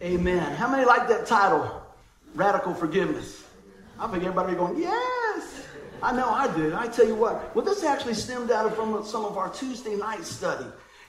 Amen. How many like that title? Radical forgiveness. I think everybody going, yes. I know I did. I tell you what. Well, this actually stemmed out of from some of our Tuesday night study.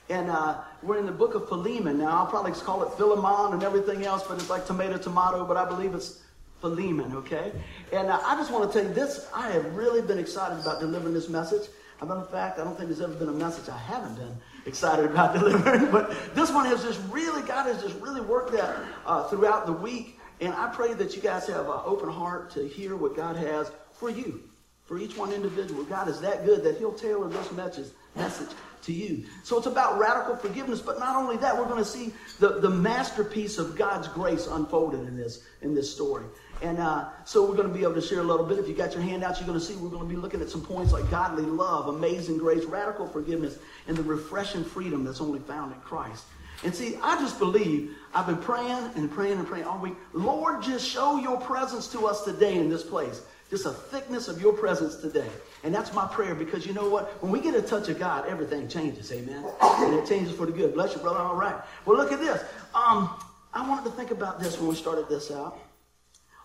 And uh, we're in the book of Philemon now. I'll probably call it Philemon and everything else, but it's like tomato, tomato, but I believe it's Philemon, okay? And uh, I just want to tell you this. I have really been excited about delivering this message. As a matter of fact, I don't think there's ever been a message I haven't been excited about delivering. But this one has just really, God has just really worked that uh, throughout the week. And I pray that you guys have an open heart to hear what God has for you, for each one individual. God is that good that He'll tailor this message, message to you. So it's about radical forgiveness, but not only that, we're going to see the, the masterpiece of God's grace unfolded in this, in this story. And uh, so we're going to be able to share a little bit. If you got your handouts, you're going to see we're going to be looking at some points like godly love, amazing grace, radical forgiveness, and the refreshing freedom that's only found in Christ. And see, I just believe I've been praying and praying and praying all week. Lord, just show your presence to us today in this place. Just a thickness of your presence today. And that's my prayer because you know what? When we get a touch of God, everything changes. Amen. And it changes for the good. Bless you, brother. All right. Well, look at this. Um, I wanted to think about this when we started this out.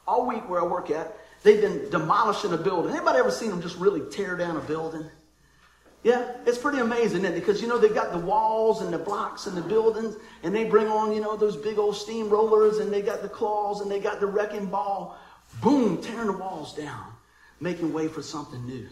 All week where I work at, they've been demolishing a building. Anybody ever seen them just really tear down a building? Yeah, it's pretty amazing, isn't it? Because, you know, they've got the walls and the blocks and the buildings, and they bring on, you know, those big old steam rollers, and they got the claws, and they got the wrecking ball. Boom, tearing the walls down, making way for something new.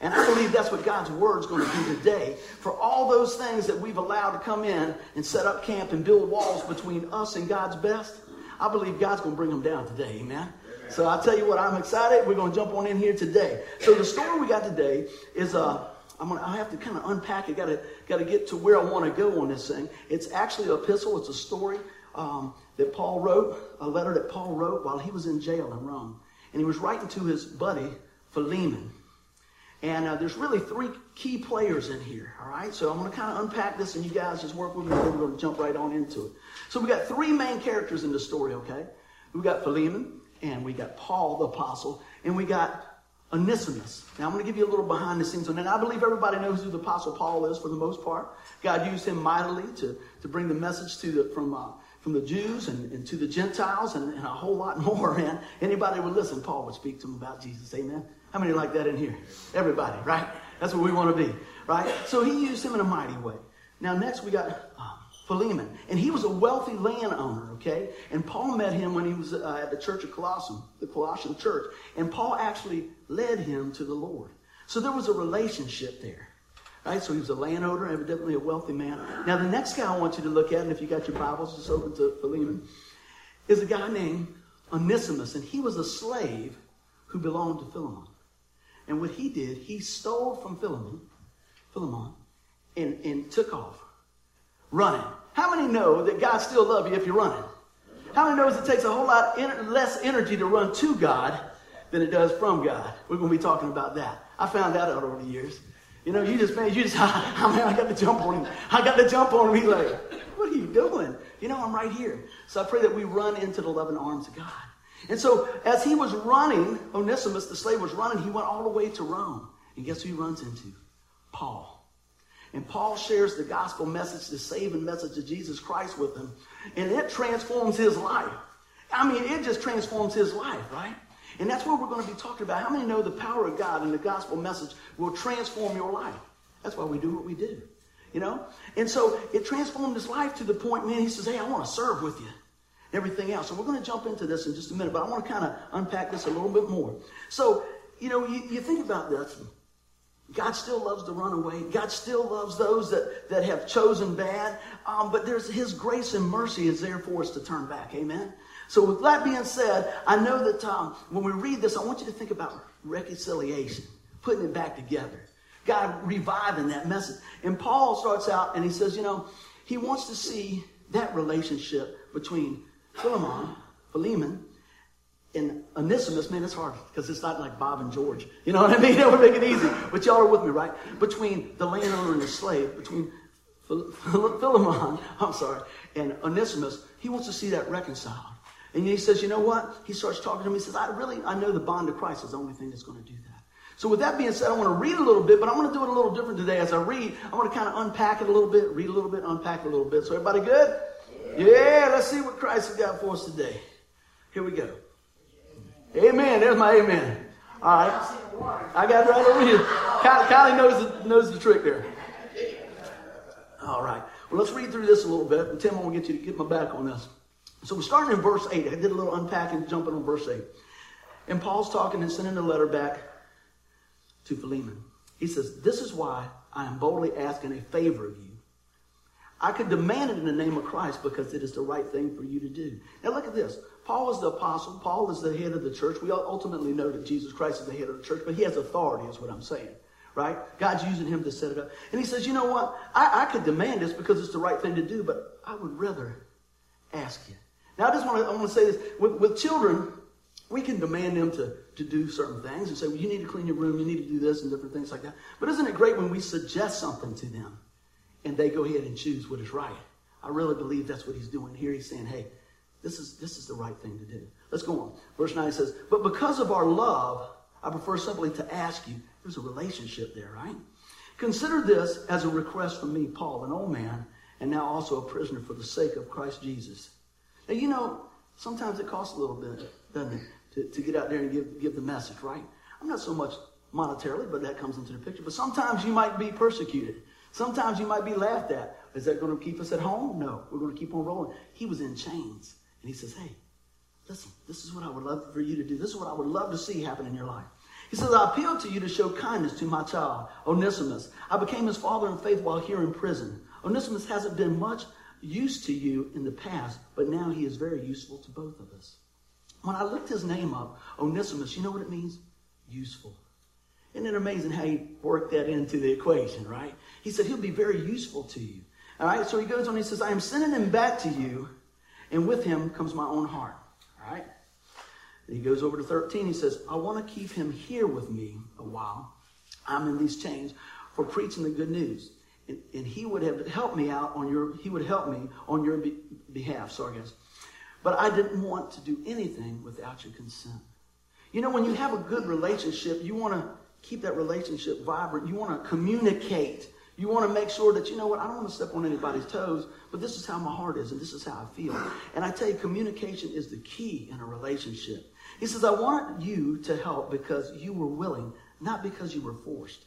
And I believe that's what God's word's going to do today. For all those things that we've allowed to come in and set up camp and build walls between us and God's best, I believe God's going to bring them down today. Amen. So I tell you what, I'm excited. We're going to jump on in here today. So the story we got today is uh, I'm gonna, I have to kind of unpack it. Got to got to get to where I want to go on this thing. It's actually an epistle. It's a story um, that Paul wrote, a letter that Paul wrote while he was in jail in Rome, and he was writing to his buddy Philemon. And uh, there's really three key players in here, all right? So I'm going to kind of unpack this, and you guys just work with me, and we're to jump right on into it. So we got three main characters in the story, okay? We got Philemon, and we got Paul the apostle, and we got Onesimus. Now I'm going to give you a little behind the scenes on that. I believe everybody knows who the apostle Paul is for the most part. God used him mightily to, to bring the message to the, from uh, from the Jews and, and to the Gentiles and, and, a whole lot more, And Anybody would listen, Paul would speak to them about Jesus. Amen. How many like that in here? Everybody, right? That's what we want to be, right? So he used him in a mighty way. Now, next we got uh, Philemon. And he was a wealthy landowner, okay? And Paul met him when he was uh, at the church of Colossae, the Colossian church. And Paul actually led him to the Lord. So there was a relationship there. Right? So he was a landowner, evidently a wealthy man. Now, the next guy I want you to look at, and if you got your Bibles, just open to Philemon, is a guy named Onesimus. And he was a slave who belonged to Philemon. And what he did, he stole from Philemon, Philemon, and, and took off, running. How many know that God still loves you if you're running? How many knows it takes a whole lot less energy to run to God than it does from God? We're going to be talking about that. I found that out over the years. You know, you just, man, you just, I mean, I got to jump on him. I got to jump on him. He's like, what are you doing? You know, I'm right here. So I pray that we run into the loving arms of God. And so as he was running, Onesimus, the slave, was running, he went all the way to Rome. And guess who he runs into? Paul. And Paul shares the gospel message, the saving message of Jesus Christ with him. And it transforms his life. I mean, it just transforms his life, right? And that's what we're going to be talking about. How many know the power of God and the gospel message will transform your life? That's why we do what we do. You know? And so it transformed his life to the point, man, he says, hey, I want to serve with you. Everything else. So we're going to jump into this in just a minute, but I want to kind of unpack this a little bit more. So, you know, you, you think about this. God still loves the runaway. God still loves those that, that have chosen bad. Um, but there's His grace and mercy is there for us to turn back. Amen. So, with that being said, I know that um, when we read this, I want you to think about reconciliation, putting it back together. God reviving that message. And Paul starts out and he says, you know, he wants to see that relationship between Philemon, Philemon, and Onesimus, man, it's hard because it's not like Bob and George. You know what I mean? That would make it easy. But y'all are with me, right? Between the landowner and the slave, between Philemon, I'm sorry, and Onesimus, he wants to see that reconciled. And he says, you know what? He starts talking to him. He says, I really, I know the bond of Christ is the only thing that's going to do that. So with that being said, I want to read a little bit, but I'm going to do it a little different today. As I read, I want to kind of unpack it a little bit, read a little bit, unpack it a little bit. So everybody good? Yeah, let's see what Christ has got for us today. Here we go. Amen. There's my amen. All right. I got it right over here. Kylie knows the, knows the trick there. All right. Well, let's read through this a little bit. And Tim, I want to get you to get my back on this. So we're starting in verse 8. I did a little unpacking, jumping on verse 8. And Paul's talking and sending a letter back to Philemon. He says, This is why I am boldly asking a favor of you. I could demand it in the name of Christ because it is the right thing for you to do. Now look at this. Paul is the apostle. Paul is the head of the church. We ultimately know that Jesus Christ is the head of the church, but he has authority, is what I'm saying. Right? God's using him to set it up. And he says, you know what? I, I could demand this because it's the right thing to do, but I would rather ask you. Now I just want to, I want to say this. With, with children, we can demand them to, to do certain things and say, well, you need to clean your room, you need to do this and different things like that. But isn't it great when we suggest something to them and they go ahead and choose what is right? I really believe that's what he's doing here. He's saying, hey, this is, this is the right thing to do. Let's go on. Verse 9 says, But because of our love, I prefer simply to ask you, there's a relationship there, right? Consider this as a request from me, Paul, an old man, and now also a prisoner for the sake of Christ Jesus. Now, you know, sometimes it costs a little bit, doesn't it, to, to get out there and give, give the message, right? I'm not so much monetarily, but that comes into the picture. But sometimes you might be persecuted. Sometimes you might be laughed at. Is that going to keep us at home? No. We're going to keep on rolling. He was in chains. And he says, Hey, listen, this is what I would love for you to do. This is what I would love to see happen in your life. He says, I appeal to you to show kindness to my child, Onesimus. I became his father in faith while here in prison. Onesimus hasn't been much use to you in the past, but now he is very useful to both of us. When I looked his name up, Onesimus, you know what it means? Useful. Isn't it amazing how he worked that into the equation, right? He said he'll be very useful to you. All right, so he goes on, he says, I am sending him back to you and with him comes my own heart. All right? And he goes over to 13. He says, I want to keep him here with me a while. I'm in these chains for preaching the good news. And, and he would have helped me out on your, he would help me on your be, behalf. Sorry, guys. But I didn't want to do anything without your consent. You know, when you have a good relationship, you want to keep that relationship vibrant. You want to communicate you want to make sure that, you know what, I don't want to step on anybody's toes, but this is how my heart is and this is how I feel. And I tell you, communication is the key in a relationship. He says, I want you to help because you were willing, not because you were forced.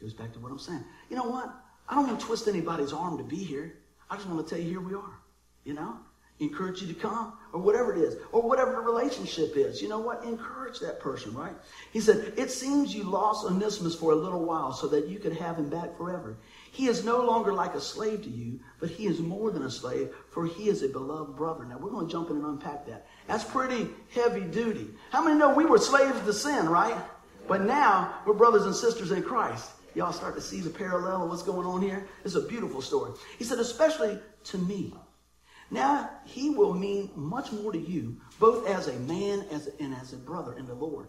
Goes back to what I'm saying. You know what? I don't want to twist anybody's arm to be here. I just want to tell you, here we are. You know? encourage you to come, or whatever it is, or whatever the relationship is. You know what? Encourage that person, right? He said, It seems you lost Onesimus for a little while so that you could have him back forever. He is no longer like a slave to you, but he is more than a slave, for he is a beloved brother. Now, we're going to jump in and unpack that. That's pretty heavy duty. How many know we were slaves to sin, right? But now we're brothers and sisters in Christ. Y'all start to see the parallel of what's going on here? It's a beautiful story. He said, especially to me. Now he will mean much more to you, both as a man as a, and as a brother in the Lord.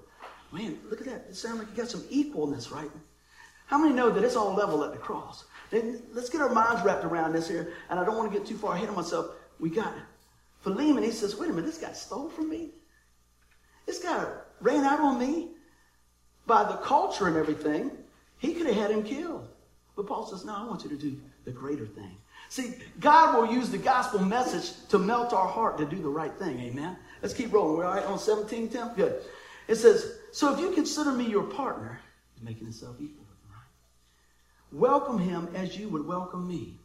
Man, look at that. It sounds like you got some equalness, right? How many know that it's all level at the cross? Then let's get our minds wrapped around this here, and I don't want to get too far ahead of myself. We got Philemon. He says, "Wait a minute, this guy stole from me. This guy ran out on me by the culture and everything. He could have had him killed." But Paul says, "No, I want you to do the greater thing." See, God will use the gospel message to melt our heart to do the right thing. Amen. Let's keep rolling. We're all right on 17, Tim? Good. It says, So if you consider me your partner, making himself equal? Welcome him as you would welcome me.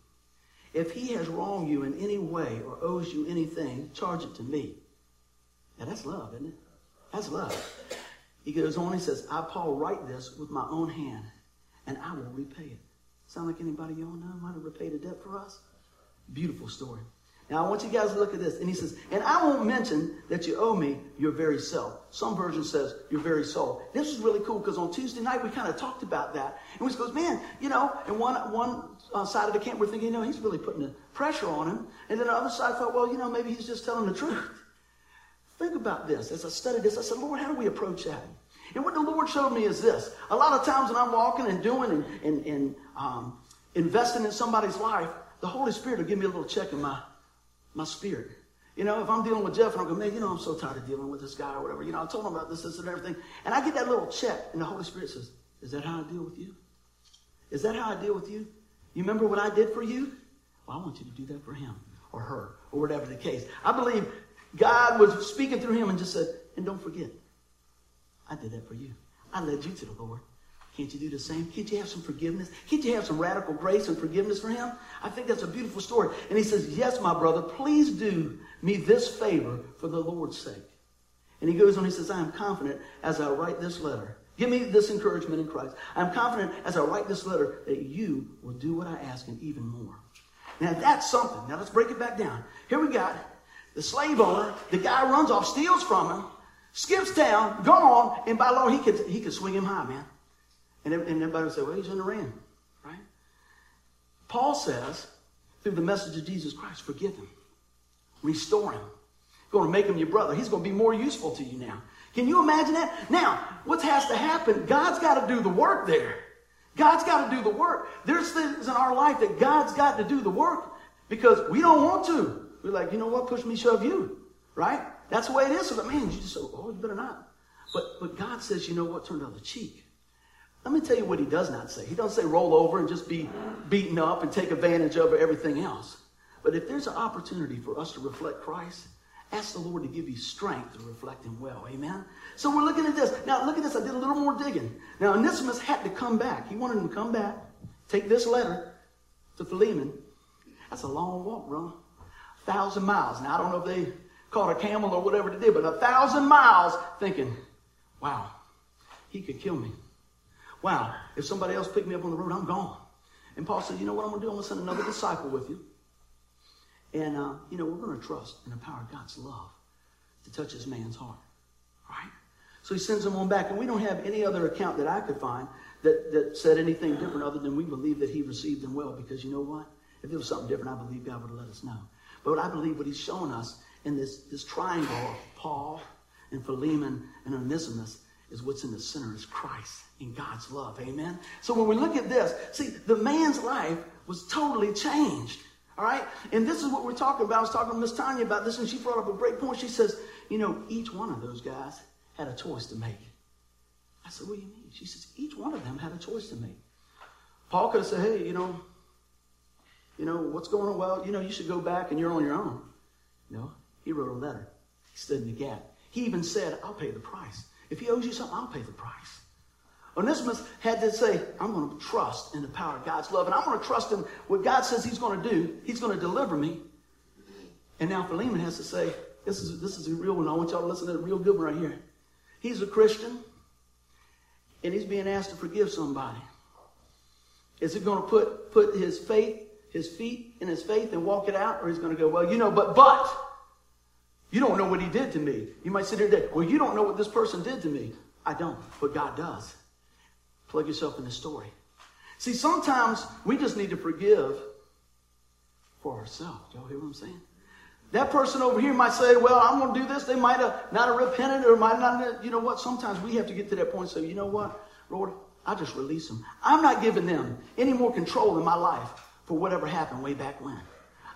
If he has wronged you in any way or owes you anything, charge it to me. Now that's love, isn't it? That's love. He goes on, he says, I, Paul, write this with my own hand, and I will repay it. Sound like anybody y'all know might have repaid a debt for us? Beautiful story. Now, I want you guys to look at this. And he says, And I won't mention that you owe me your very self. Some version says your very soul. This is really cool because on Tuesday night we kind of talked about that. And we goes, Man, you know, and one, one uh, side of the camp we're thinking, you know, he's really putting the pressure on him. And then the other side thought, Well, you know, maybe he's just telling the truth. Think about this. As I studied this, I said, Lord, how do we approach that? And what the Lord showed me is this. A lot of times when I'm walking and doing and, and, and um, investing in somebody's life, the Holy Spirit will give me a little check in my, my spirit. You know, if I'm dealing with Jeff and I'm going, man, you know, I'm so tired of dealing with this guy or whatever. You know, I told him about this, this, and everything. And I get that little check, and the Holy Spirit says, is that how I deal with you? Is that how I deal with you? You remember what I did for you? Well, I want you to do that for him. or her or whatever the case. I believe God was speaking through him and just said, and don't forget, I did that for you. I led you to the Lord. Can't you do the same? Can't you have some forgiveness? Can't you have some radical grace and forgiveness for him? I think that's a beautiful story. And he says, Yes, my brother, please do me this favor for the Lord's sake. And he goes on, he says, I am confident as I write this letter. Give me this encouragement in Christ. I'm confident as I write this letter that you will do what I ask and even more. Now that's something. Now let's break it back down. Here we got the slave owner, the guy runs off, steals from him, skips town, gone, and by law he could he could swing him high, man. And, everybody would say, well, he's in ring, right? Paul says, through the message of Jesus Christ, forgive him, restore him, You're going to make him your brother. He's going to be more useful to you now. Can you imagine that? Now, what has to happen? God's got to do the work there. God's got to do the work. There's things in our life that God's got to do the work because we don't want to. We're like, you know what? Push me, shove you. Right? That's the way it is. So, man, you just say, oh, you better not. But, but God says, you know what? Turn the cheek. Let me tell you what he does not say. He doesn't say roll over and just be beaten up and take advantage of everything else. But if there's an opportunity for us to reflect Christ, ask the Lord to give you strength to reflect him well. Amen? So we're looking at this. Now, look at this. I did a little more digging. Now, Onesimus had to come back. He wanted him to come back, take this letter to Philemon. That's a long walk, bro. A thousand miles. Now, I don't know if they caught a camel or whatever they did, but a thousand miles thinking, wow, he could kill me. Wow, if somebody else picked me up on the road, I'm gone. And Paul said, you know what I'm going to do? I'm going to send another disciple with you. And, uh, you know, we're going to trust in the power of God's love to touch this man's heart. Right? So he sends him on back. And we don't have any other account that I could find that, that said anything different other than we believe that he received them well. Because you know what? If it was something different, I believe God would have let us know. But I believe what he's showing us in this, this triangle of Paul and Philemon and Onesimus is what's in the center is Christ in God's love. Amen. So when we look at this, see, the man's life was totally changed. All right? And this is what we're talking about. I was talking to Miss Tanya about this, and she brought up a great point. She says, you know, each one of those guys had a choice to make. I said, what do you mean? She says, each one of them had a choice to make. Paul could have said, hey, you know, you know, what's going on? Well, you know, you should go back and you're on your own. No, he wrote a letter. He stood in the gap. He even said, I'll pay the price. If he owes you something, I'll pay the price. Onesimus had to say, I'm going to trust in the power of God's love, and I'm going to trust in what God says He's going to do. He's going to deliver me. And now Philemon has to say, this is, this is a real one. I want y'all to listen to the real good one right here. He's a Christian, and he's being asked to forgive somebody. Is he going to put, put his faith, his feet in his faith and walk it out, or he's going to go, well, you know, but, but, you don't know what he did to me. You might sit here today, well, you don't know what this person did to me. I don't, but God does. Plug yourself in the story. See, sometimes we just need to forgive for ourselves. Y'all hear what I'm saying? That person over here might say, well, I'm going to do this. They might have not have repented or might not, you know what? Sometimes we have to get to that point and say, you know what, Lord, I just release them. I'm not giving them any more control in my life for whatever happened way back when.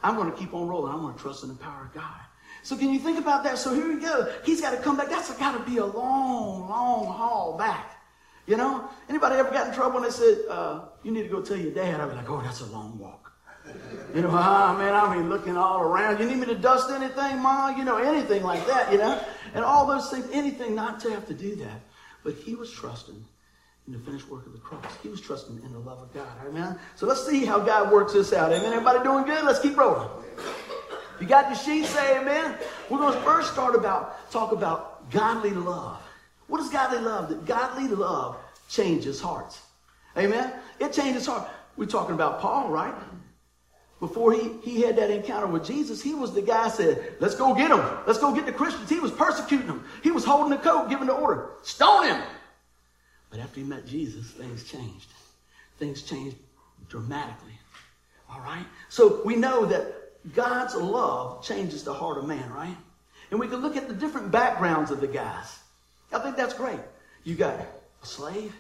I'm going to keep on rolling. I'm going to trust in the power of God. So can you think about that? So here we go. He's got to come back. That's got to be a long, long haul back. You know? Anybody ever got in trouble and they said, uh, you need to go tell your dad? I'd be like, oh, that's a long walk. You know, ah, man, I mean, looking all around. You need me to dust anything, Ma? You know, anything like that, you know? And all those things, anything not to have to do that. But he was trusting in the finished work of the cross. He was trusting in the love of God. Amen? So let's see how God works this out. Amen? Everybody doing good? Let's keep rolling. You got your sheet, say amen. We're going to first start about, talk about godly love. What is godly love? That godly love changes hearts. Amen? It changes heart. We're talking about Paul, right? Before he, he had that encounter with Jesus, he was the guy said, let's go get him. Let's go get the Christians. He was persecuting them. He was holding the coat, giving the order. Stone him. But after he met Jesus, things changed. Things changed dramatically. All right? So we know that God's love changes the heart of man, right? And we can look at the different backgrounds of the guys. I think that's great. You got a slave,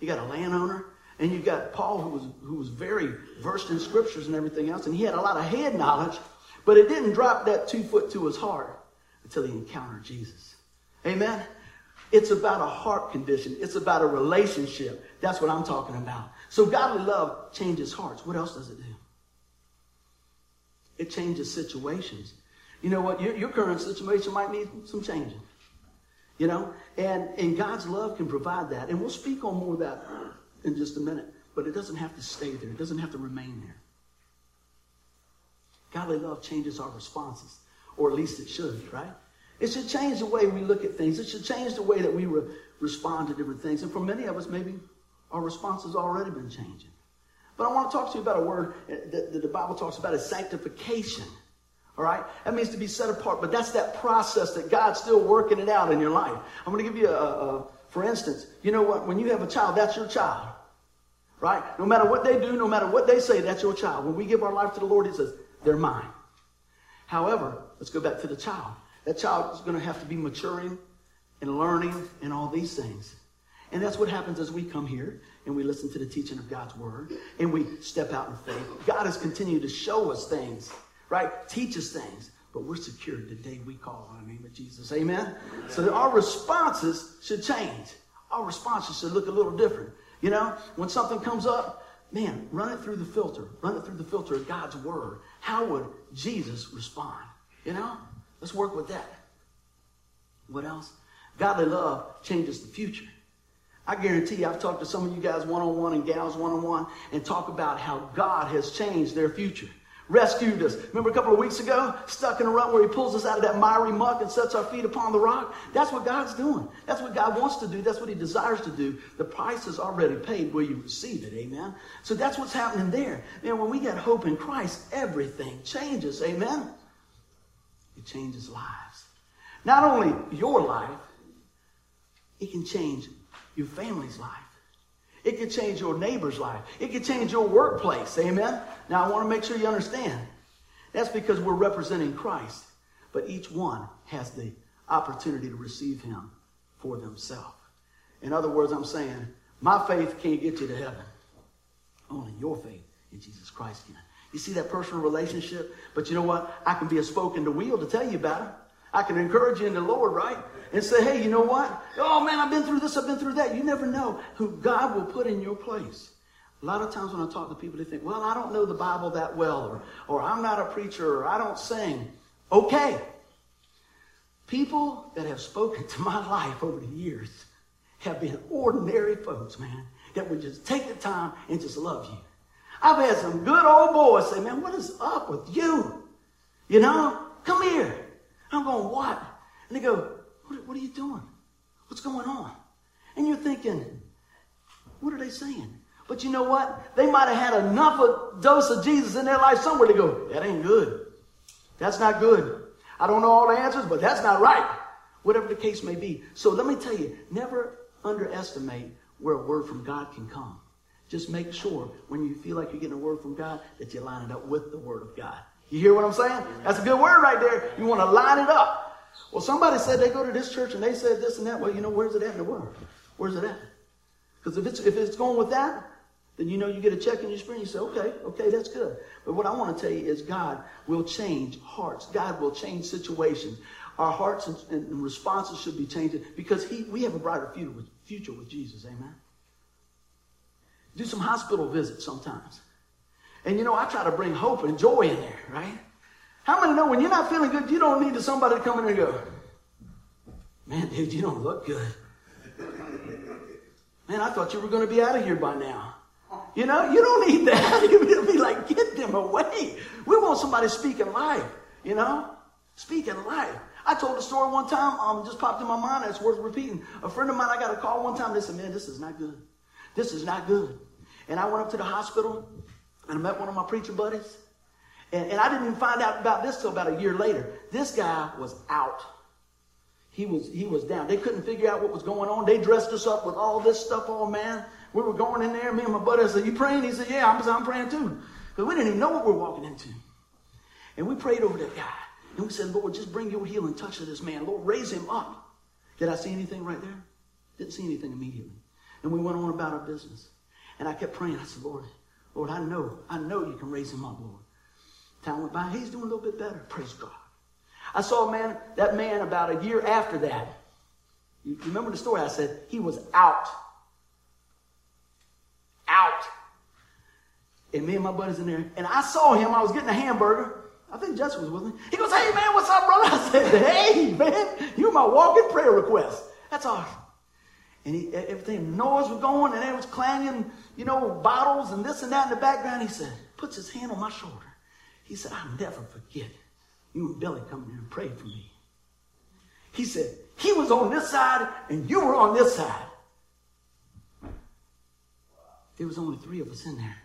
you got a landowner, and you got Paul who was who was very versed in scriptures and everything else, and he had a lot of head knowledge, but it didn't drop that two foot to his heart until he encountered Jesus. Amen. It's about a heart condition. It's about a relationship. That's what I'm talking about. So godly love changes hearts. What else does it do? It changes situations. You know what? Your, your current situation might need some changing. You know? And, and God's love can provide that. And we'll speak on more of that in just a minute. But it doesn't have to stay there, it doesn't have to remain there. Godly love changes our responses, or at least it should, right? It should change the way we look at things. It should change the way that we re- respond to different things. And for many of us, maybe our response has already been changing. But I want to talk to you about a word that, the Bible talks about is sanctification. All right? That means to be set apart, but that's that process that God's still working it out in your life. I'm going to give you a, a, for instance, you know what? When you have a child, that's your child. Right? No matter what they do, no matter what they say, that's your child. When we give our life to the Lord, He says, they're mine. However, let's go back to the child. That child is going to have to be maturing and learning and all these things. And that's what happens as we come here and we listen to the teaching of God's word and we step out in faith. God has continued to show us things, right? Teach us things, but we're secured the day we call on the name of Jesus. Amen? So our responses should change. Our responses should look a little different. You know, when something comes up, man, run it through the filter. Run it through the filter of God's word. How would Jesus respond? You know? Let's work with that. What else? Godly love changes the future. I guarantee you, I've talked to some of you guys one on one and gals one on one and talk about how God has changed their future. Rescued us. Remember a couple of weeks ago, stuck in a rut where He pulls us out of that miry muck and sets our feet upon the rock? That's what God's doing. That's what God wants to do. That's what He desires to do. The price is already paid where you receive it. Amen. So that's what's happening there. Man, when we get hope in Christ, everything changes. Amen. It changes lives. Not only your life, it can change your family's life. It could change your neighbor's life. It could change your workplace. Amen? Now, I want to make sure you understand. That's because we're representing Christ. But each one has the opportunity to receive him for themselves. In other words, I'm saying, my faith can't get you to heaven. Only your faith in Jesus Christ can. You see that personal relationship? But you know what? I can be a spoke in the wheel to tell you about it. I can encourage you in the Lord, right? And say, hey, you know what? Oh man, I've been through this, I've been through that. You never know who God will put in your place. A lot of times when I talk to people, they think, well, I don't know the Bible that well, or, or I'm not a preacher, or I don't sing. Okay. People that have spoken to my life over the years have been ordinary folks, man, that would just take the time and just love you. I've had some good old boys say, man, what is up with you? You know, come here. I'm going, what? And they go, what, what are you doing? What's going on? And you're thinking, what are they saying? But you know what? They might have had enough of dose of Jesus in their life somewhere to go, that ain't good. That's not good. I don't know all the answers, but that's not right. Whatever the case may be. So let me tell you, never underestimate where a word from God can come. Just make sure when you feel like you're getting a word from God that you line it up with the word of God. You hear what I'm saying? That's a good word right there. You want to line it up. Well, somebody said they go to this church and they said this and that. Well, you know, where's it at in the word? Where's it at? Because if it's, if it's going with that, then you know you get a check in your spring. You say, okay, okay, that's good. But what I want to tell you is God will change hearts. God will change situations. Our hearts and, and responses should be changing because he, we have a brighter future with, future with Jesus. Amen. Do some hospital visits sometimes. And you know, I try to bring hope and joy in there, right? How many know when you're not feeling good, you don't need somebody to come in and go, man, dude, you don't look good. Man, I thought you were going to be out of here by now. You know, you don't need that. It'll be like, get them away. We want somebody speaking life, you know? Speaking life. I told a story one time, um, just popped in my mind, it's worth repeating. A friend of mine, I got a call one time, they said, man, this is not good. This is not good. And I went up to the hospital, and I met one of my preacher buddies. And, and I didn't even find out about this till about a year later. This guy was out. He was, he was down. They couldn't figure out what was going on. They dressed us up with all this stuff Oh man. We were going in there. Me and my buddy said, you praying? He said, yeah, I'm, I'm praying too. Because we didn't even know what we were walking into. And we prayed over that guy. And we said, Lord, just bring your healing touch to this man. Lord, raise him up. Did I see anything right there? Didn't see anything immediately. And we went on about our business. And I kept praying. I said, Lord, Lord, I know, I know you can raise him up, Lord. Time went by. He's doing a little bit better. Praise God. I saw a man, that man about a year after that. You remember the story I said? He was out. Out. And me and my buddies in there. And I saw him. I was getting a hamburger. I think Jesse was with me. He goes, hey man, what's up, brother? I said, hey man, you're my walking prayer request. That's awesome. And he, everything, noise was going, and it was clanging, you know, bottles and this and that in the background. He said, puts his hand on my shoulder. He said, I'll never forget you and Billy coming in and prayed for me. He said, he was on this side and you were on this side. There was only three of us in there.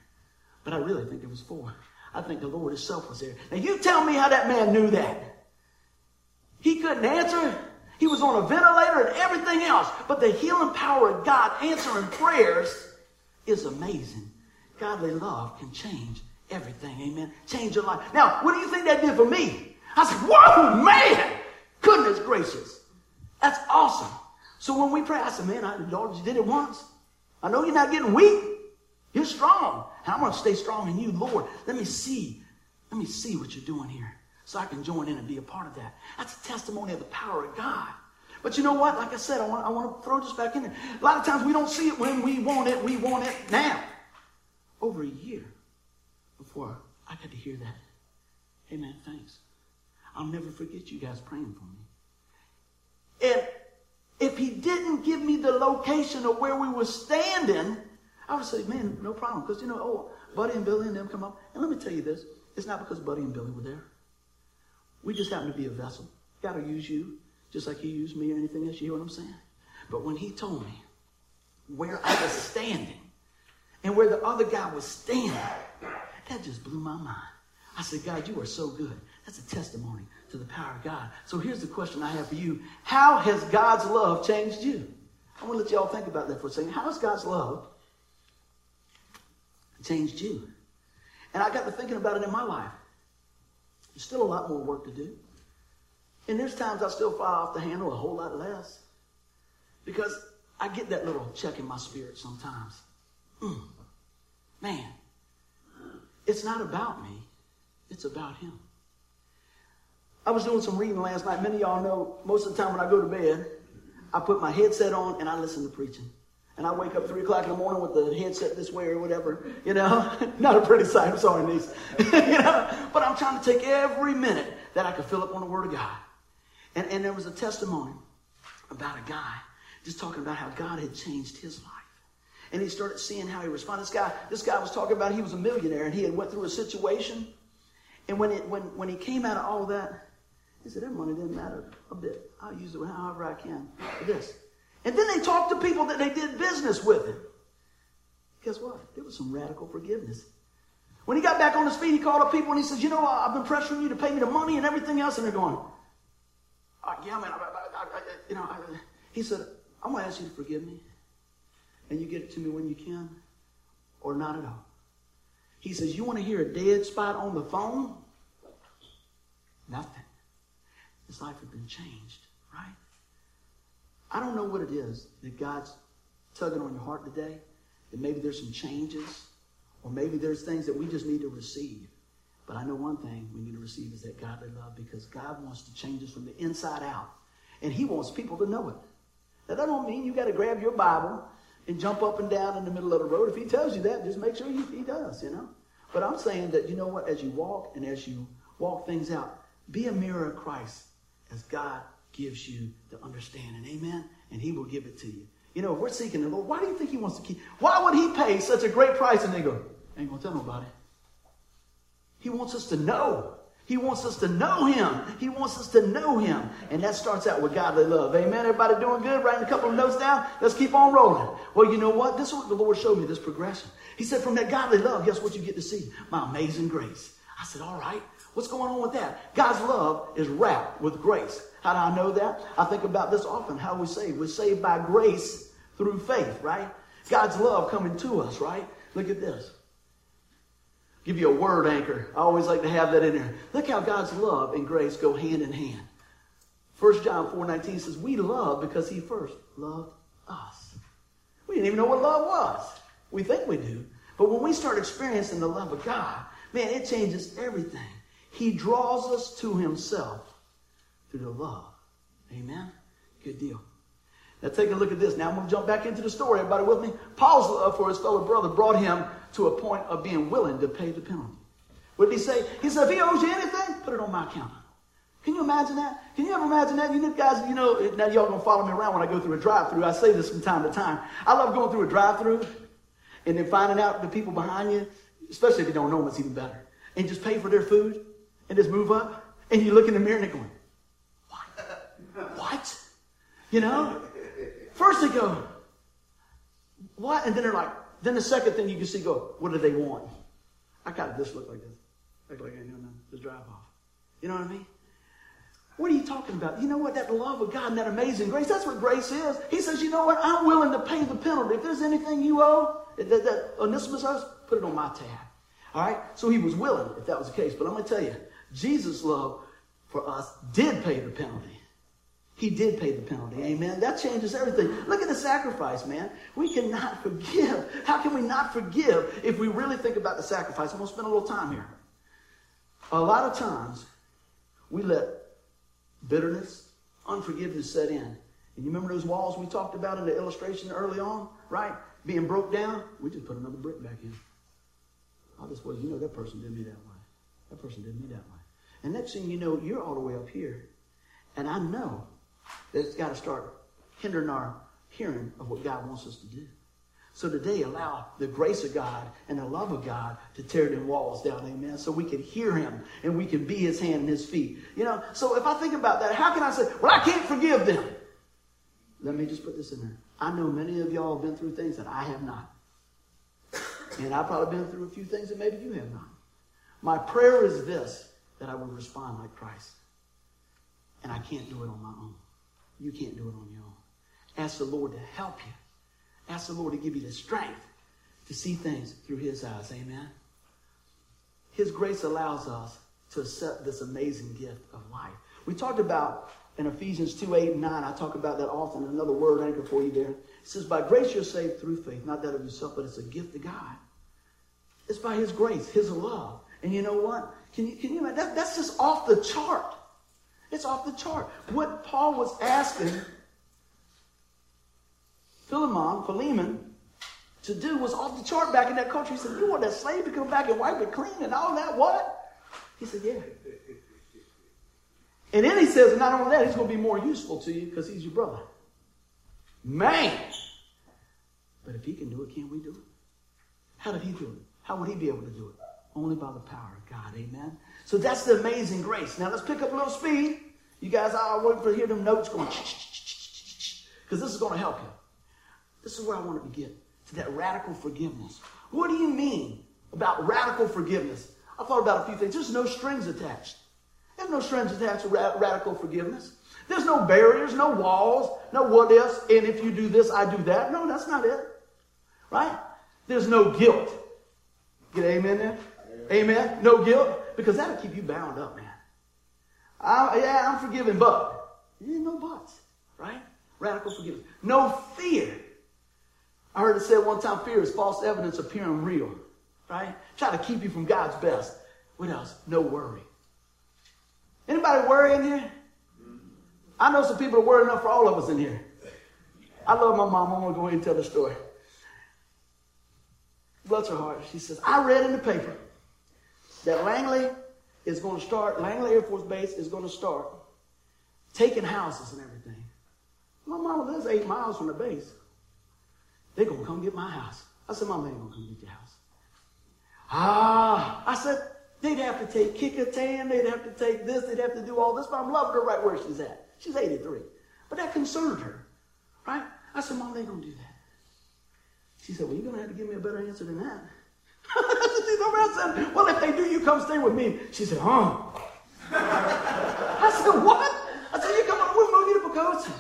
But I really think there was four. I think the Lord himself was there. Now you tell me how that man knew that. He couldn't answer. He was on a ventilator and everything else. But the healing power of God answering prayers is amazing. Godly love can change everything. Amen. Change your life. Now, what do you think that did for me? I said, whoa, man. Goodness gracious. That's awesome. So when we pray, I said, man, I, Lord, you did it once. I know you're not getting weak. You're strong. And I'm going to stay strong in you, Lord. Let me see. Let me see what you're doing here so I can join in and be a part of that. That's a testimony of the power of God. But you know what? Like I said, I want, I want to throw this back in there. A lot of times we don't see it when we want it. We want it now. Over a year before I got to hear that. Hey, man, thanks. I'll never forget you guys praying for me. And if he didn't give me the location of where we were standing, I would say, man, no problem. Because, you know, oh, Buddy and Billy and them come up. And let me tell you this. It's not because Buddy and Billy were there. We just happen to be a vessel. God will use you just like he used me or anything else. You hear what I'm saying? But when he told me where I was standing and where the other guy was standing, that just blew my mind. I said, God, you are so good. That's a testimony to the power of God. So here's the question I have for you. How has God's love changed you? I want to let y'all think about that for a second. How has God's love changed you? And I got to thinking about it in my life. There's still a lot more work to do. And there's times I still fly off the handle a whole lot less. Because I get that little check in my spirit sometimes. Mm, man, it's not about me, it's about Him. I was doing some reading last night. Many of y'all know most of the time when I go to bed, I put my headset on and I listen to preaching. And I wake up 3 o'clock in the morning with the headset this way or whatever. You know, not a pretty sight. I'm sorry, niece. you know, but I'm trying to take every minute that I can fill up on the Word of God. And, and there was a testimony about a guy just talking about how God had changed his life. And he started seeing how he responded. This guy, this guy was talking about he was a millionaire and he had went through a situation. And when, it, when, when he came out of all that, he said, that money didn't matter a bit. I'll use it however I can for this. And then they talked to people that they did business with him. Guess what? There was some radical forgiveness. When he got back on his feet, he called up people and he says, you know, I've been pressuring you to pay me the money and everything else. And they're going, oh, yeah, man, I, I, I, you know, he said, I'm going to ask you to forgive me. And you get it to me when you can or not at all. He says, you want to hear a dead spot on the phone? Nothing. His life had been changed? I don't know what it is that God's tugging on your heart today. That maybe there's some changes, or maybe there's things that we just need to receive. But I know one thing we need to receive is that godly love because God wants to change us from the inside out. And He wants people to know it. Now, that don't mean you got to grab your Bible and jump up and down in the middle of the road. If He tells you that, just make sure he, he does, you know. But I'm saying that, you know what, as you walk and as you walk things out, be a mirror of Christ as God gives you the understanding. Amen? And He will give it to you. You know, we're seeking the Lord, why do you think He wants to keep? Why would He pay such a great price? And they go, ain't going to tell nobody. He wants us to know. He wants us to know Him. He wants us to know Him. And that starts out with godly love. Amen. Everybody doing good? Writing a couple of notes down? Let's keep on rolling. Well, you know what? This is what the Lord showed me this progression. He said, from that godly love, guess what you get to see? My amazing grace. I said, all right. What's going on with that? God's love is wrapped with grace. How do I know that? I think about this often. How we saved? We're saved by grace through faith, right? God's love coming to us, right? Look at this give you a word anchor. I always like to have that in there. Look how God's love and grace go hand in hand. 1 John 4 19 says, We love because he first loved us. We didn't even know what love was. We think we do. But when we start experiencing the love of God, man, it changes everything. He draws us to himself through the love. Amen? Good deal. Now take a look at this. Now I'm going to jump back into the story. Everybody with me? Paul's love for his fellow brother brought him to a point of being willing to pay the penalty. What did he say? He said, if he owes you anything, put it on my account. Can you imagine that? Can you ever imagine that? You guys, you know, now y'all gonna follow me around when I go through a drive-through. I say this from time to time. I love going through a drive-through and then finding out the people behind you, especially if you don't know them, it's even better. And just pay for their food and just move up. And you look in the mirror and they're going, what? What? You know? First they go, what? And then they're like, then the second thing you can see go, what do they want? I got this look like this. Look like I know nothing. Just drive off. You know what I mean? What are you talking about? You know what? That love of God and that amazing grace, that's what grace is. He says, you know what? I'm willing to pay the penalty. If there's anything you owe, that, that Onesimus owes, put it on my tab. All right? So he was willing, if that was the case. But I'm going to tell you, Jesus' love for us did pay the penalty. He did pay the penalty. Amen. That changes everything. Look at the sacrifice, man. We cannot forgive. How can we not forgive if we really think about the sacrifice? I'm going to spend a little time here. A lot of times, we let bitterness, unforgiveness set in. And you remember those walls we talked about in the illustration early on, right? Being broke down, we just put another brick back in. I just was, you know, that person did me that way. That person did me that way. And next thing you know, you're all the way up here. And I know that it's got to start hindering our hearing of what God wants us to do. So today, allow the grace of God and the love of God to tear them walls down, amen, so we can hear him and we can be his hand and his feet. You know, so if I think about that, how can I say, well, I can't forgive them? Let me just put this in there. I know many of y'all have been through things that I have not. And I've probably been through a few things that maybe you have not. My prayer is this that I would respond like Christ. And I can't do it on my own. You can't do it on your own. Ask the Lord to help you. Ask the Lord to give you the strength to see things through His eyes. Amen. His grace allows us to accept this amazing gift of life. We talked about in Ephesians 2 8 and 9, I talk about that often. Another word anchor for you there. It says, By grace you're saved through faith, not that of yourself, but it's a gift of God. It's by His grace, His love. And you know what? Can you, can you imagine? That, that's just off the chart. It's off the chart. What Paul was asking Philemon, Philemon, to do was off the chart back in that culture. He said, You want that slave to come back and wipe it clean and all that? What? He said, Yeah. And then he says, not only that, he's going to be more useful to you because he's your brother. Man! But if he can do it, can we do it? How did he do it? How would he be able to do it? Only by the power of God. Amen. So that's the amazing grace. Now let's pick up a little speed. You guys are waiting for hear them notes going because this is going to help you. This is where I want to begin to that radical forgiveness. What do you mean about radical forgiveness? I thought about a few things. There's no strings attached. There's no strings attached to ra- radical forgiveness. There's no barriers, no walls, no what ifs, and if you do this, I do that. No, that's not it. Right? There's no guilt. Get amen there? Amen. No guilt, because that'll keep you bound up, man. I, yeah, I'm forgiven, but there's no buts, right? Radical forgiveness. No fear. I heard it said one time, fear is false evidence appearing real, right? Try to keep you from God's best. What else? No worry. Anybody worry in here? I know some people are worried enough for all of us in here. I love my mom. I'm going to go ahead and tell the story. Bless her heart. She says, I read in the paper that Langley is going to start, Langley Air Force Base is going to start taking houses and everything. My mama lives eight miles from the base. They're going to come get my house. I said, Mama ain't going to come get your house. Ah, I said, they'd have to take Kecoughtan, they'd have to take this, they'd have to do all this, but I'm loving her right where she's at. She's 83. But that concerned her, right? I said, Mom, they ain't going to do that. She said, Well, you're going to have to give me a better answer than that. Said, Well, if they do, you come stay with me. She said, Huh? I said, What? I said, You come on, we'll move you to Poquoson.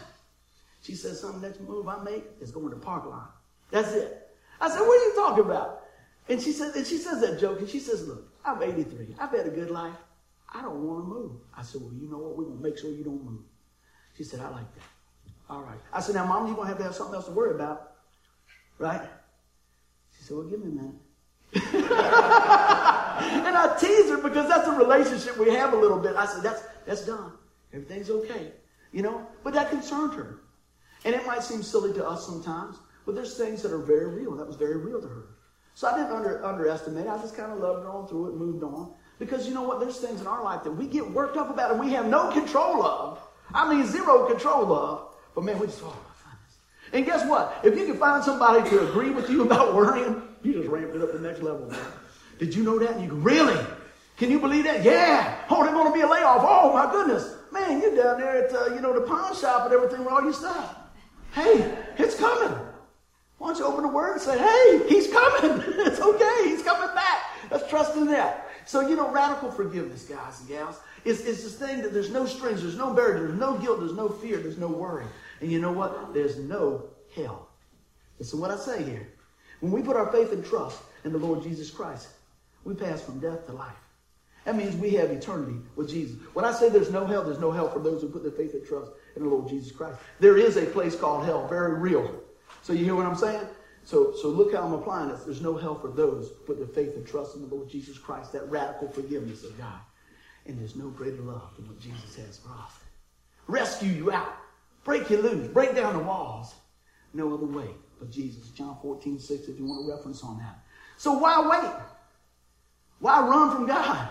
She said, Son, next move I make is going to Parkline. That's it. I said, What are you talking about? And she said, and she says that joke, and she says, Look, I'm 83. I've had a good life. I don't want to move. I said, Well, you know what? We're going to make sure you don't move. She said, I like that. All right. I said, Now, Mom, you're going to have to have something else to worry about. Right? She said, Well, give me a minute. and I tease her because that's a relationship we have a little bit. I said, That's that's done. Everything's okay. You know? But that concerned her. And it might seem silly to us sometimes, but there's things that are very real. That was very real to her. So I didn't under, underestimate. I just kind of loved her on through it, moved on. Because you know what? There's things in our life that we get worked up about and we have no control of. I mean, zero control of. But man, we just, oh. And guess what? If you can find somebody to agree with you about worrying, you just ramped it up the next level, man. Did you know that? And you go, really? Can you believe that? Yeah. Oh, there's going to be a layoff. Oh, my goodness. Man, you're down there at, uh, you know, the pawn shop and everything with all your stuff. Hey, it's coming. Why don't you open the word and say, hey, he's coming. it's okay. He's coming back. Let's trust in that. So, you know, radical forgiveness, guys and gals, is, is this thing that there's no strings, there's no barrier, there's no guilt, there's no fear, there's no worry. And you know what? There's no hell. Listen what I say here. When we put our faith and trust in the Lord Jesus Christ, we pass from death to life. That means we have eternity with Jesus. When I say there's no hell, there's no hell for those who put their faith and trust in the Lord Jesus Christ. There is a place called hell, very real. So you hear what I'm saying? So, so look how I'm applying this. There's no hell for those who put their faith and trust in the Lord Jesus Christ, that radical forgiveness of God. And there's no greater love than what Jesus has for us. Rescue you out. Break you loose. Break down the walls. No other way but Jesus. John 14, 6, if you want a reference on that. So why wait? Why run from God?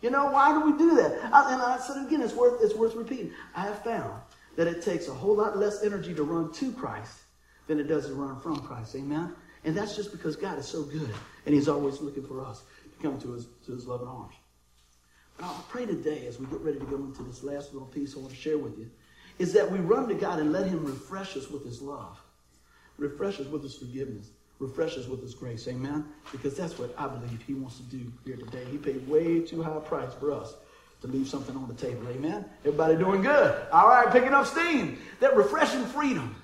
You know, why do we do that? I, and I said again, it's worth, it's worth repeating. I have found that it takes a whole lot less energy to run to Christ than it does to run from Christ. Amen? And that's just because God is so good and He's always looking for us to come to His, to his loving arms. But I pray today, as we get ready to go into this last little piece I want to share with you, is that we run to God and let Him refresh us with His love, refresh us with His forgiveness, refresh us with His grace. Amen? Because that's what I believe He wants to do here today. He paid way too high a price for us to leave something on the table. Amen? Everybody doing good? All right, picking up steam. That refreshing freedom.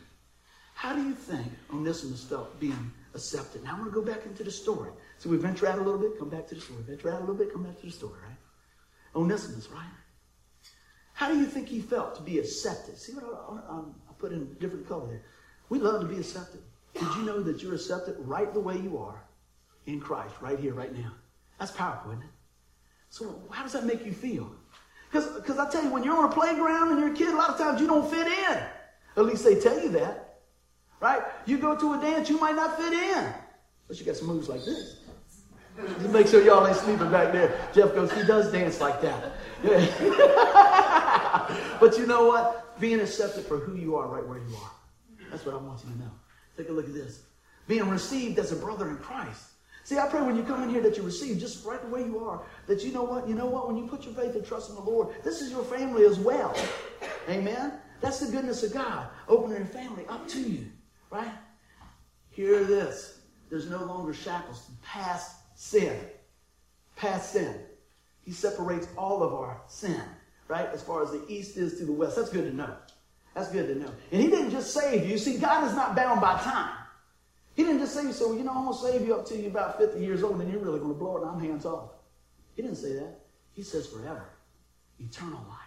How do you think Onesimus felt being accepted? Now I'm going to go back into the story. So we venture out a little bit, come back to the story. Venture out a little bit, come back to the story, right? Onesimus, right? How do you think he felt to be accepted? See what I, I, I put in different color there. We love to be accepted. Did you know that you're accepted right the way you are in Christ, right here, right now? That's powerful, isn't it? So how does that make you feel? Because I tell you, when you're on a playground and you're a kid, a lot of times you don't fit in. At least they tell you that. Right? You go to a dance, you might not fit in. But you got some moves like this. Just make sure y'all ain't sleeping back there. Jeff goes, he does dance like that. Yeah. but you know what? Being accepted for who you are right where you are. That's what I want you to know. Take a look at this. Being received as a brother in Christ. See, I pray when you come in here that you receive just right the way you are, that you know what? You know what? When you put your faith and trust in the Lord, this is your family as well. Amen? That's the goodness of God, opening your family up to you. Right? Hear this. There's no longer shackles to past sin. Past sin. He separates all of our sin, right? As far as the east is to the west. That's good to know. That's good to know. And he didn't just save you. See, God is not bound by time. He didn't just say, so, you know, I'm going to save you up till you're about 50 years old, and then you're really going to blow it, and I'm hands off. He didn't say that. He says forever. Eternal life.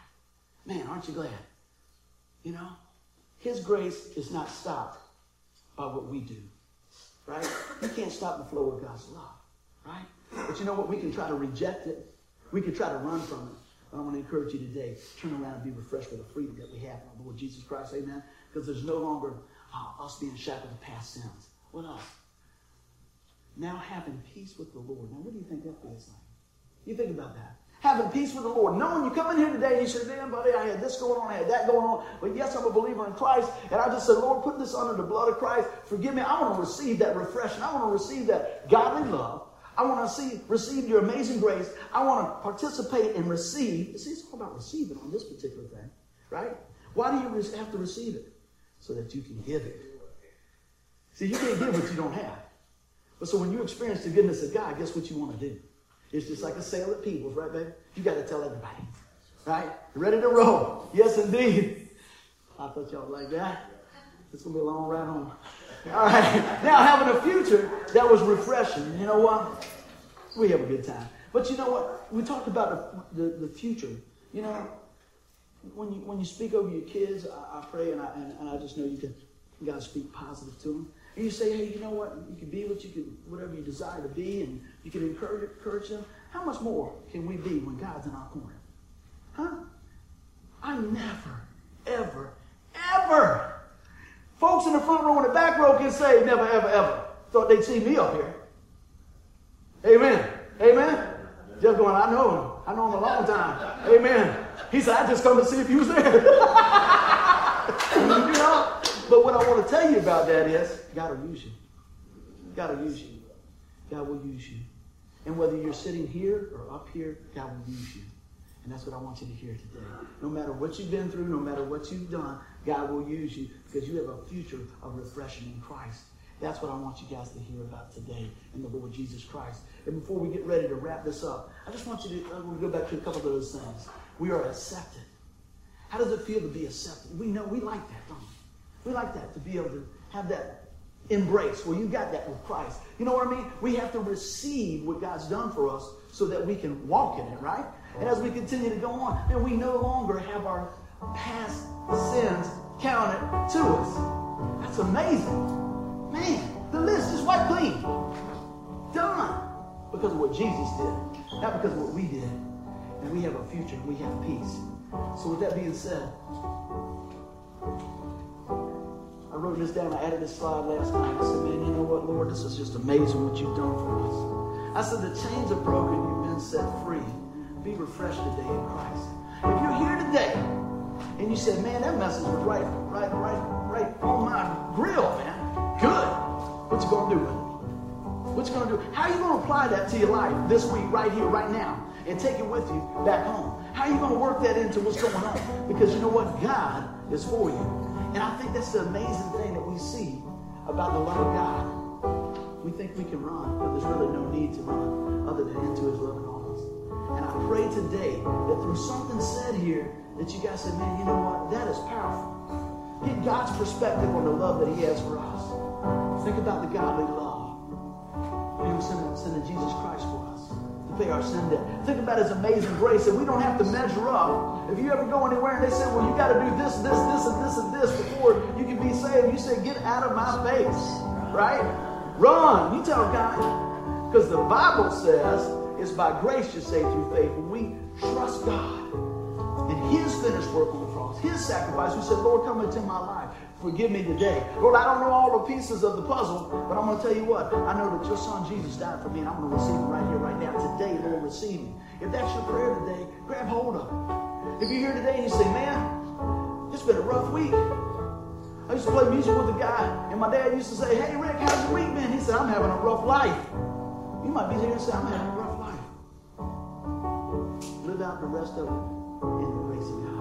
Man, aren't you glad? You know, his grace is not stopped by what we do. Right? You can't stop the flow of God's love. Right? But you know what? We can try to reject it. We can try to run from it. I want to encourage you today, turn around and be refreshed with the freedom that we have in our Lord Jesus Christ. Amen? Because there's no longer uh, us being shackled to past sins. What else? Now having peace with the Lord. Now, what do you think that feels like? You think about that having peace with the Lord. Knowing you come in here today and you say, man, buddy, I had this going on, I had that going on. But yes, I'm a believer in Christ. And I just said, Lord, put this under the blood of Christ. Forgive me. I want to receive that refreshing. I want to receive that godly love. I want to see, receive your amazing grace. I want to participate and receive. See, it's all about receiving on this particular thing, right? Why do you have to receive it? So that you can give it. See, you can't give what you don't have. But so when you experience the goodness of God, guess what you want to do? It's just like a sale at Peebles, right, baby? You got to tell everybody. Right? Ready to roll. Yes, indeed. I thought y'all like that. It's going to be a long ride home. All right. Now, having a future that was refreshing. You know what? We have a good time. But you know what? We talked about the, the, the future. You know, when you, when you speak over your kids, I, I pray and I, and, and I just know you can, you got to speak positive to them. And you say, hey, you know what? You can be what you can, whatever you desire to be, and you can encourage, encourage them. How much more can we be when God's in our corner? Huh? I never, ever, ever. Folks in the front row and the back row can say, never, ever, ever. Thought they'd see me up here. Amen. Amen. Jeff going, I know him. I know him a long time. Amen. He said, I just come to see if he was there. you know? But what I want to tell you about that is God will use you. God will use you. God will use you. And whether you're sitting here or up here, God will use you. And that's what I want you to hear today. No matter what you've been through, no matter what you've done, God will use you because you have a future of refreshing in Christ. That's what I want you guys to hear about today in the Lord Jesus Christ. And before we get ready to wrap this up, I just want you to, I want to go back to a couple of those things. We are accepted. How does it feel to be accepted? We know we like that, don't we? We like that, to be able to have that embrace. Well, you got that with Christ. You know what I mean? We have to receive what God's done for us so that we can walk in it, right? And as we continue to go on, then we no longer have our past sins counted to us. That's amazing. Man, the list is wiped clean. Done. Because of what Jesus did, not because of what we did. And we have a future, and we have peace. So with that being said, I wrote this down. I added this slide last night. I said, man, you know what, Lord? This is just amazing what you've done for us. I said, the chains are broken. You've been set free. Be refreshed today in Christ. If you're here today and you said, man, that message was right, right, right, right on my grill, man. What you gonna do with you gonna do? How are you gonna apply that to your life this week, right here, right now, and take it with you back home? How are you gonna work that into what's going on? Because you know what? God is for you. And I think that's the amazing thing that we see about the love of God. We think we can run, but there's really no need to run other than into his loving arms. And I pray today that through something said here, that you guys say, man, you know what? That is powerful. Get God's perspective on the love that he has for us. Think about the godly love. He was sending, sending Jesus Christ for us to pay our sin debt. Think about his amazing grace that we don't have to measure up. If you ever go anywhere and they say, well, you got to do this, this, this, and this, and this before you can be saved, you say, get out of my face. Right? Run. You tell God. Because the Bible says it's by grace you're saved through faith. When we trust God and his finished work on the cross, his sacrifice, we said, Lord, come into my life. Forgive me today. Lord, I don't know all the pieces of the puzzle, but I'm going to tell you what. I know that your son Jesus died for me, and I'm going to receive him right here, right now. Today, Lord, receive him. If that's your prayer today, grab hold of it. If you're here today and you say, man, it's been a rough week. I used to play music with a guy, and my dad used to say, hey, Rick, how's your week been? He said, I'm having a rough life. You might be here and say, I'm having a rough life. Live out the rest of it in the grace of God.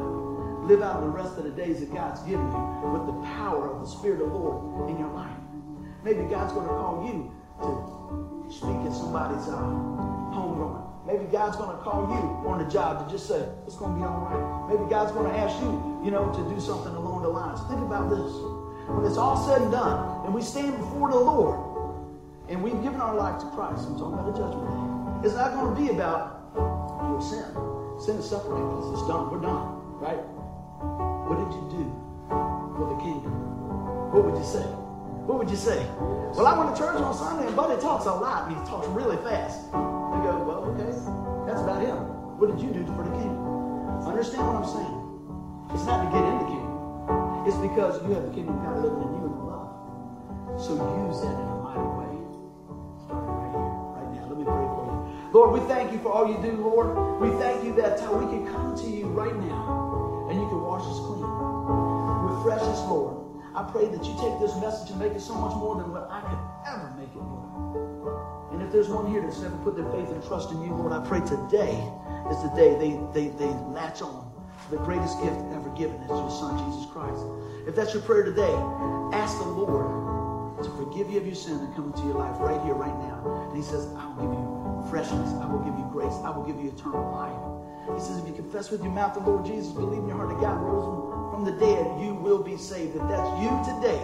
Live out the rest of the days that God's given you with the power of the Spirit of the Lord in your life. Maybe God's going to call you to speak at somebody's uh, homegoing. Maybe God's going to call you on the job to just say, it's going to be all right. Maybe God's going to ask you, you know, to do something along the lines. Think about this. When it's all said and done, and we stand before the Lord, and we've given our life to Christ, I'm talking about the judgment day, it's not going to be about your sin. Sin is separated us. It's done. We're done. Right? What did you do for the kingdom? What would you say? What would you say? Well, I went to church on Sunday and Buddy talks a lot and he talks really fast. They go, well, okay, that's about him. What did you do for the kingdom? Understand what I'm saying? It's not to get in the kingdom. It's because you have the kingdom of God living in you in love. So use that in a mighty way. Starting right here, right now. Let me pray for you. Lord, we thank you for all you do, Lord. We thank you that we can come to you right now and you can wash us clean. Refresh us, Lord. I pray that you take this message and make it so much more than what I could ever make it, Lord. And if there's one here that's never put their faith and trust in you, Lord, I pray today is the day they, they, they latch on to the greatest gift ever given is your Son, Jesus Christ. If that's your prayer today, ask the Lord to forgive you of your sin and come into your life right here, right now. And he says, I will give you freshness. I will give you grace. I will give you eternal life. He says, if you confess with your mouth the Lord Jesus, believe in your heart that God rose from the dead, you will be saved. If that's you today,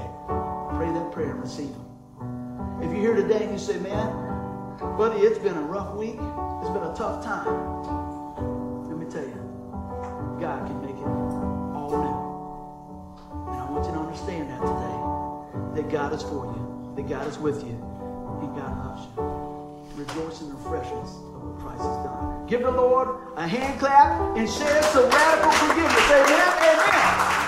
pray that prayer and receive Him. If you're here today and you say, man, buddy, it's been a rough week. It's been a tough time. Let me tell you, God can make it all new. And I want you to understand that today, that God is for you, that God is with you, and God loves you. Rejoice in the freshness of what Christ has done. Give the Lord a hand clap and share some radical forgiveness. Amen. Amen.